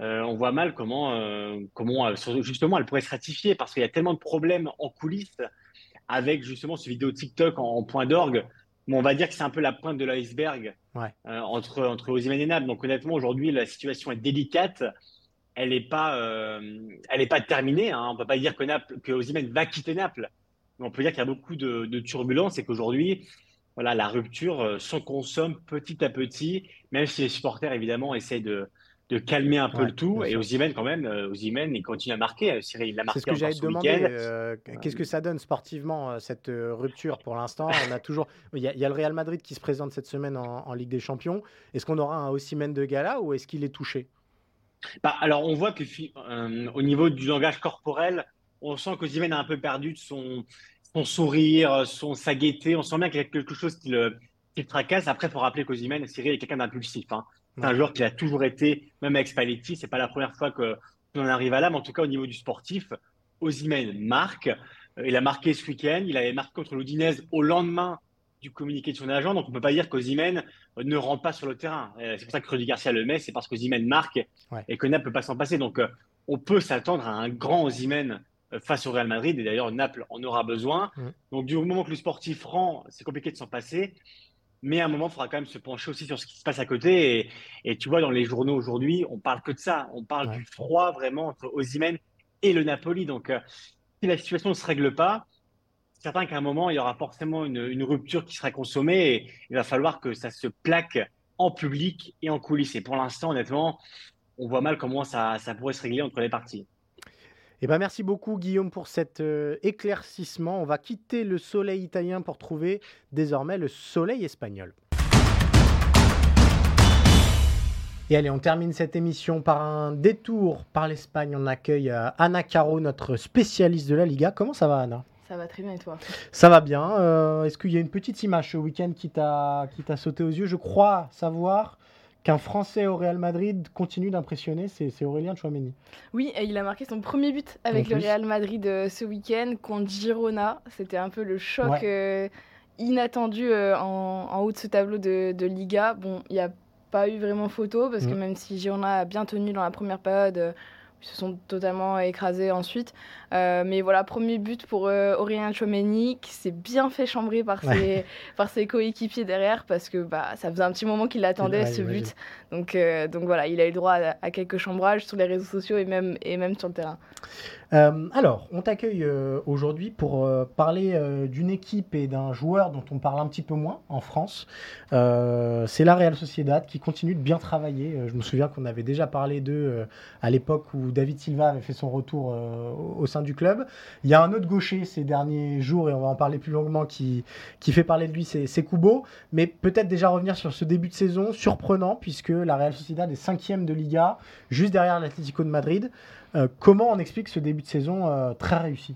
on voit mal comment, comment justement elle pourrait se ratifier parce qu'il y a tellement de problèmes en coulisses avec justement ce vidéo TikTok en point d'orgue on va dire que c'est un peu la pointe de l'iceberg euh, entre, entre et Naples. Donc honnêtement, aujourd'hui, la situation est délicate. Elle n'est pas, euh, elle est pas terminée. Hein. On ne peut pas dire que, Naples, que va quitter Naples. Mais on peut dire qu'il y a beaucoup de, de turbulences et qu'aujourd'hui, voilà, la rupture euh, se consomme petit à petit, même si les supporters, évidemment, essaient de, de calmer un peu le tout. Et Ozymen, quand même, euh, Ozymen, il continue à marquer. Euh, Cyril, il a marqué. C'est ce que j'allais te demander. Euh, qu'est-ce que ça donne sportivement, cette rupture pour l'instant? On a toujours. Il y, a, le Real Madrid qui se présente cette semaine en, Ligue des Champions. Est-ce qu'on aura un Ozymen de gala ou est-ce qu'il est touché? Bah, Alors, on voit que au niveau du langage corporel, on sent qu'Ozymen a un peu perdu de son, son sourire, son, sa gaieté. On sent bien qu'il y a quelque chose qui le, qui le tracasse. Après, il faut rappeler qu'Ozymen, Cyril, est quelqu'un d'impulsif. Hein. C'est un joueur qui a toujours été, même avec Spalletti, c'est pas la première fois qu'on en arrive à là, mais en tout cas au niveau du sportif, Ozymen marque. Euh, il a marqué ce week-end, il avait marqué contre l'Udinese au lendemain du communiqué de son agent, donc on peut pas dire qu'Ozymen ne rentre pas sur le terrain. Euh, c'est pour ça que Rudy Garcia le met, c'est parce qu'Ozymen marque et que Naples peut pas s'en passer. Donc euh, on peut s'attendre à un grand Ozymen face au Real Madrid, et d'ailleurs Naples en aura besoin. Donc du moment que le sportif rend, c'est compliqué de s'en passer. Mais à un moment, il faudra quand même se pencher aussi sur ce qui se passe à côté. Et, tu vois, dans les journaux aujourd'hui, on parle que de ça. On parle du froid vraiment entre Ozymen et le Napoli. Donc, euh, si la situation ne se règle pas, c'est certain qu'à un moment, il y aura forcément une, rupture qui sera consommée et il va falloir que ça se plaque en public et en coulisses. Et pour l'instant, honnêtement, on voit mal comment ça, ça pourrait se régler entre les parties. Eh ben, merci beaucoup Guillaume pour cet euh, éclaircissement. On va quitter le soleil italien pour trouver désormais le soleil espagnol. Et allez, on termine cette émission par un détour par l'Espagne. On accueille euh, Anna Caro, notre spécialiste de la Liga. Comment ça va Anna ça va très bien et toi? Ça va bien. Euh, est-ce qu'il y a une petite image ce week-end qui t'a sauté aux yeux? Je crois savoir qu'un Français au Real Madrid continue d'impressionner, c'est Aurélien Chouameni. Oui, et il a marqué son premier but avec le Real Madrid euh, ce week-end contre Girona. C'était un peu le choc inattendu en, haut de ce tableau de, de Liga. Bon, il y a pas eu vraiment photo parce que mm. même si Girona a bien tenu dans la première période, euh, se sont totalement écrasés ensuite. Euh, mais voilà, premier but pour euh, Aurélien Chouameni qui s'est bien fait chambrer par ses, par ses coéquipiers derrière parce que bah, ça faisait un petit moment qu'il attendait ce but. Donc, donc voilà, il a eu droit à, à, quelques chambrages sur les réseaux sociaux et même, et même sur le terrain. Euh, alors, on t'accueille euh, aujourd'hui pour euh, parler d'une équipe et d'un joueur dont on parle un petit peu moins en France. c'est la Real Sociedad qui continue de bien travailler. je me souviens qu'on avait déjà parlé d'eux à l'époque où David Silva avait fait son retour au sein du club. Il y a un autre gaucher ces derniers jours, et on va en parler plus longuement, qui, qui fait parler de lui, c'est Kubo. Mais peut-être déjà revenir sur ce début de saison surprenant, puisque la Real Sociedad est cinquième de Liga, juste derrière l'Atlético de Madrid. Euh, comment on explique ce début de saison euh, très réussi?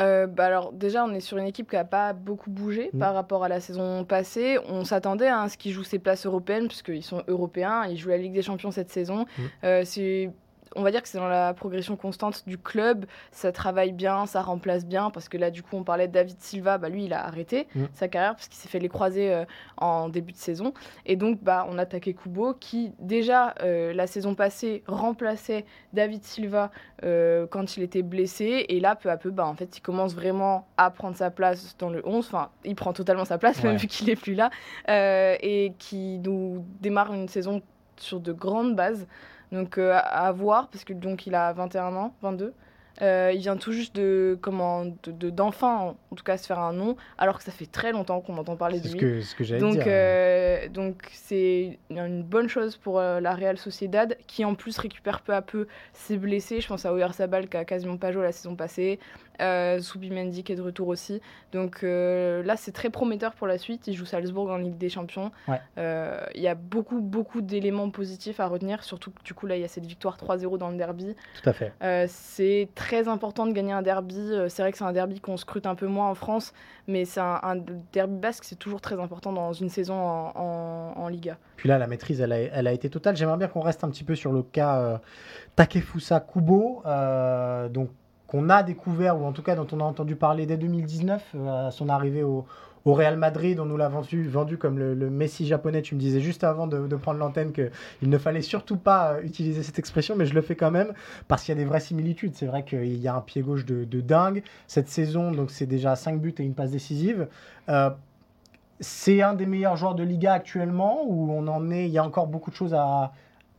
Euh, bah alors déjà, on est sur une équipe qui n'a pas beaucoup bougé mm. par rapport à la saison passée. On s'attendait à ce qu'ils jouent ses places européennes, puisqu'ils sont européens, ils jouent la Ligue des Champions cette saison. Mm. c'est on va dire que c'est dans la progression constante du club. Ça travaille bien, ça remplace bien. Parce que là, du coup, on parlait de David Silva. Bah, lui, il a arrêté mm. sa carrière parce qu'il s'est fait les croiser euh, en début de saison. Et donc, bah, on a attaqué Kubo qui, déjà, euh, la saison passée, remplaçait David Silva euh, quand il était blessé. Et là, peu à peu, bah, en fait, il commence vraiment à prendre sa place dans le 11. Enfin, il prend totalement sa place, même vu qu'il n'est plus là. et qui nous démarre une saison sur de grandes bases. Donc euh, à, voir, parce que donc il a 21 ans, 22. Euh, il vient tout juste de comment d'enfin en tout cas se faire un nom alors que ça fait très longtemps qu'on entend parler de lui. Ce ce que donc dire. Euh, donc c'est une bonne chose pour la Real Sociedad qui en plus récupère peu à peu ses blessés. Je pense à Oyarzabal qui a quasiment pas joué la saison passée. Euh, Mendy qui est de retour aussi. Donc euh, là, c'est très prometteur pour la suite. Il joue Salzbourg en Ligue des Champions. Euh, il y a beaucoup, beaucoup d'éléments positifs à retenir. Surtout que du coup, là, il y a cette victoire 3-0 dans le derby. Tout à fait. Euh, c'est très important de gagner un derby. C'est vrai que c'est un derby qu'on scrute un peu moins en France, mais c'est un, derby basque, c'est toujours très important dans une saison en, en, Liga. Puis là, la maîtrise, elle a, elle a été totale. J'aimerais bien qu'on reste un petit peu sur le cas Takefusa Kubo. donc, qu'on a découvert, ou en tout cas dont on a entendu parler dès 2019, euh, à son arrivée au, Real Madrid, on nous l'a vendu, vendu comme le, Messi japonais. Tu me disais juste avant de, prendre l'antenne qu'il ne fallait surtout pas euh, utiliser cette expression, mais je le fais quand même parce qu'il y a des vraies similitudes. C'est vrai qu'il y a un pied gauche de, dingue. Cette saison, donc c'est déjà 5 buts et une passe décisive. Euh, c'est un des meilleurs joueurs de Liga actuellement ou on en est, il y a encore beaucoup de choses à,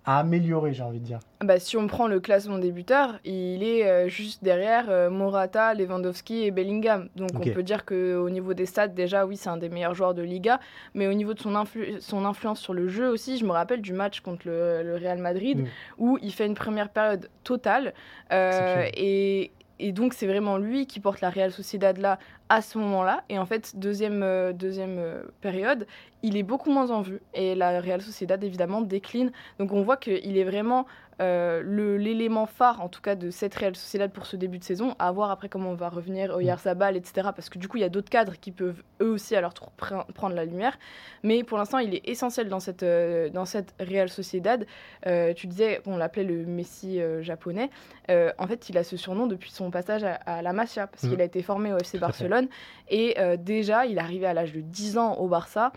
à améliorer, j'ai envie de dire bah, Si on prend le classement des buteurs, il est euh, juste derrière euh, Morata, Lewandowski et Bellingham. Donc on peut dire qu'au niveau des stats, déjà, oui, c'est un des meilleurs joueurs de Liga. Mais au niveau de son, son influence sur le jeu aussi, je me rappelle du match contre le, Real Madrid où il fait une première période totale. Euh, et, et donc c'est vraiment lui qui porte la Real Sociedad là à ce moment-là. Et en fait, deuxième, deuxième période, il est beaucoup moins en vue. Et la Real Sociedad, évidemment, décline. Donc on voit qu'il est vraiment euh, l'élément phare, en tout cas, de cette Real Sociedad pour ce début de saison. À voir après comment on va revenir, au Sabal, etc. Parce que du coup, il y a d'autres cadres qui peuvent eux aussi à leur tour prendre la lumière. Mais pour l'instant, il est essentiel dans cette, euh, dans cette Real Sociedad. Euh, tu disais qu'on l'appelait le Messi japonais. en fait, il a ce surnom depuis son passage à, la Masia, parce qu'il mm. a été formé au FC Barcelone. Et déjà, il est arrivé à l'âge de 10 ans au Barça.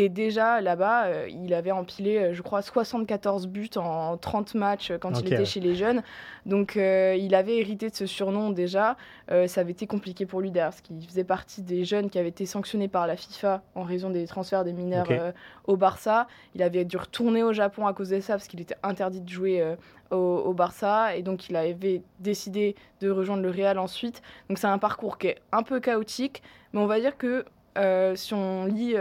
Et déjà, là-bas, euh, il avait empilé, euh, je crois, 74 buts en 30 matchs euh, quand il était chez les jeunes. Donc, il avait hérité de ce surnom déjà. ça avait été compliqué pour lui derrière, parce qu'il faisait partie des jeunes qui avaient été sanctionnés par la FIFA en raison des transferts des mineurs au Barça. Il avait dû retourner au Japon à cause de ça, parce qu'il était interdit de jouer au, au, Barça. Et donc, il avait décidé de rejoindre le Real ensuite. Donc, c'est un parcours qui est un peu chaotique. Mais on va dire que si on lit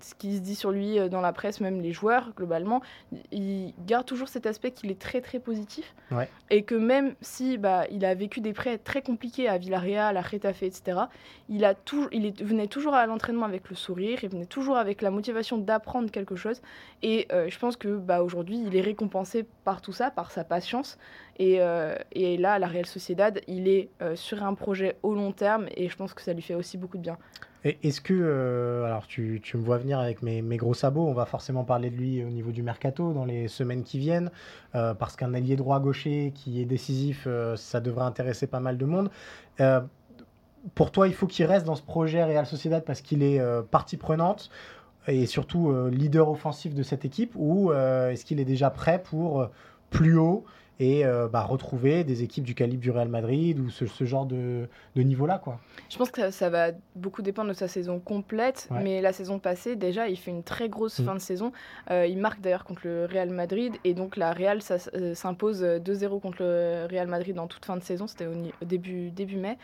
ce qui se dit sur lui dans la presse, même les joueurs globalement, il garde toujours cet aspect qu'il est très très positif et que même si bah, il a vécu des prêts très compliqués à Villarreal, à Retafe, etc., il, a tout, il venait toujours à l'entraînement avec le sourire, il venait toujours avec la motivation d'apprendre quelque chose et je pense que bah, aujourd'hui il est récompensé par tout ça, par sa patience et, et là, à la Real Sociedad, il est sur un projet au long terme et je pense que ça lui fait aussi beaucoup de bien. Est-ce que, euh, alors tu, tu, me vois venir avec mes, mes, gros sabots, on va forcément parler de lui au niveau du mercato dans les semaines qui viennent, euh, parce qu'un allié droit-gaucher qui est décisif, euh, ça devrait intéresser pas mal de monde. pour toi, il faut qu'il reste dans ce projet Real Sociedad parce qu'il est partie prenante et surtout leader offensif de cette équipe, ou est-ce qu'il est déjà prêt pour plus haut et euh, bah, retrouver des équipes du calibre du Real Madrid ou ce, ce genre de, de niveau-là. quoi. Je pense que ça, va beaucoup dépendre de sa saison complète, mais la saison passée, déjà, il fait une très grosse mm. fin de saison. Euh, il marque d'ailleurs contre le Real Madrid et donc la Real euh, s'impose 2-0 contre le Real Madrid en toute fin de saison, c'était au, début, début mai.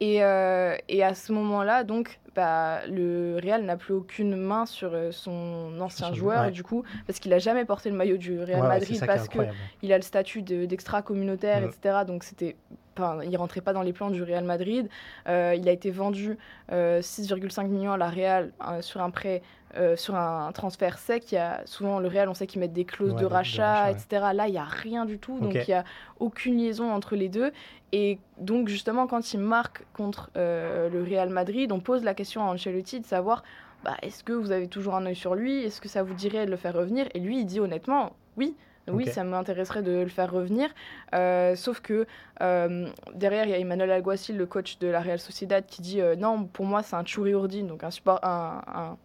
Et, et, à ce moment-là, donc, bah, le Real n'a plus aucune main sur euh, son ancien joueur, du coup, parce qu'il n'a jamais porté le maillot du Real Madrid, parce qu'il a le statut d'extra communautaire, etc. Donc c'était Enfin, il rentrait pas dans les plans du Real Madrid. Euh, il a été vendu 6,5 euh, millions à la Real sur un prêt, sur un transfert sec. Il y a, souvent, le Real, on sait qu'ils mettent des clauses de, rachat, etc. Là, il n'y a rien du tout. Donc, il n'y a aucune liaison entre les deux. Et donc, justement, quand il marque contre le Real Madrid, on pose la question à Ancelotti de savoir bah, est-ce que vous avez toujours un œil sur lui? Est-ce que ça vous dirait de le faire revenir? Et lui, il dit honnêtement oui. Oui, ça m'intéresserait de le faire revenir. Euh, sauf que euh, derrière, il y a Emmanuel Alguacil, le coach de la Real Sociedad, qui dit euh, non, pour moi, c'est un Churi donc un, support, un un,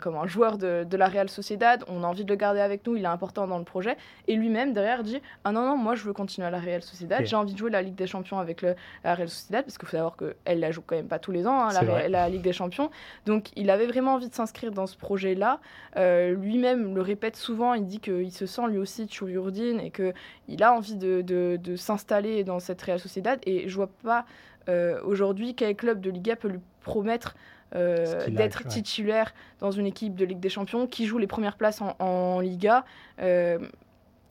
comme un joueur de, de, la Real Sociedad, on a envie de le garder avec nous, il est important dans le projet. Et lui-même, derrière, dit Ah non, non, moi je veux continuer à la Real Sociedad, j'ai envie de jouer la Ligue des Champions avec le, la Real Sociedad, parce qu'il faut savoir qu'elle la joue quand même pas tous les ans, hein, la, la, Ligue des Champions. Donc il avait vraiment envie de s'inscrire dans ce projet-là. Euh, lui-même le répète souvent, il dit qu'il se sent lui aussi Tchouriurdine et qu'il a envie de, de, de s'installer dans cette Real Sociedad. Et je vois pas euh, aujourd'hui quel club de Liga peut lui promettre euh, d'être titulaire dans une équipe de Ligue des Champions qui joue les premières places en, Liga. Euh,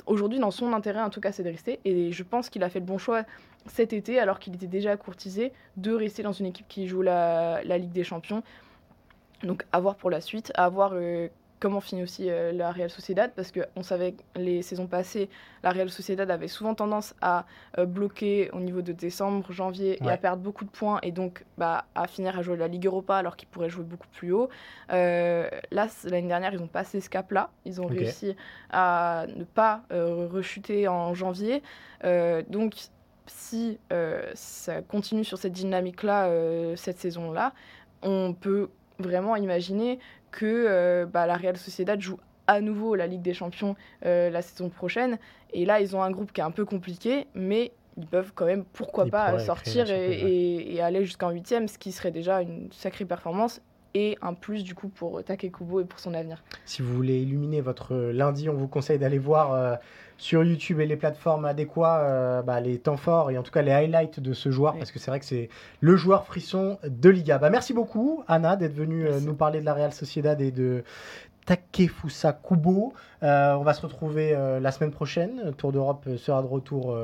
aujourd'hui, dans son intérêt, en tout cas, c'est de rester. Et je pense qu'il a fait le bon choix cet été, alors qu'il était déjà courtisé, de rester dans une équipe qui joue la, Ligue des Champions. Donc, à voir pour la suite, à voir euh, comment finit aussi euh, la Real Sociedad, parce qu'on savait que les saisons passées, la Real Sociedad avait souvent tendance à euh, bloquer au niveau de décembre, janvier, et à perdre beaucoup de points, et donc bah, à finir à jouer la Ligue Europa alors qu'ils pourraient jouer beaucoup plus haut. Euh, là, l'année dernière, ils ont passé ce cap-là, ils ont réussi à ne pas rechuter en janvier. donc, si ça continue sur cette dynamique-là, cette saison-là, on peut vraiment imaginer que euh, bah, la Real Sociedad joue à nouveau la Ligue des Champions euh, la saison prochaine. Et là, ils ont un groupe qui est un peu compliqué, mais ils peuvent quand même, pourquoi pas, sortir et, aller jusqu'en huitième, ce qui serait déjà une sacrée performance et un plus du coup pour Takekubo et pour son avenir. Si vous voulez illuminer votre lundi, on vous conseille d'aller voir euh, sur YouTube et les plateformes adéquates euh, bah, les temps forts et en tout cas les highlights de ce joueur parce que c'est vrai que c'est le joueur frisson de Liga. Bah, merci beaucoup Anna d'être venue euh, nous parler de la Real Sociedad et de Takefusa Kubo. Euh, on va se retrouver la semaine prochaine. Tour d'Europe sera de retour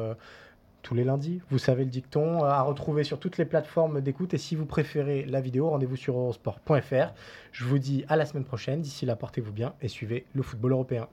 tous les lundis. Vous savez le dicton, à retrouver sur toutes les plateformes d'écoute. Et si vous préférez la vidéo, rendez-vous sur eurosport.fr. Je vous dis à la semaine prochaine. D'ici là, portez-vous bien et suivez le football européen.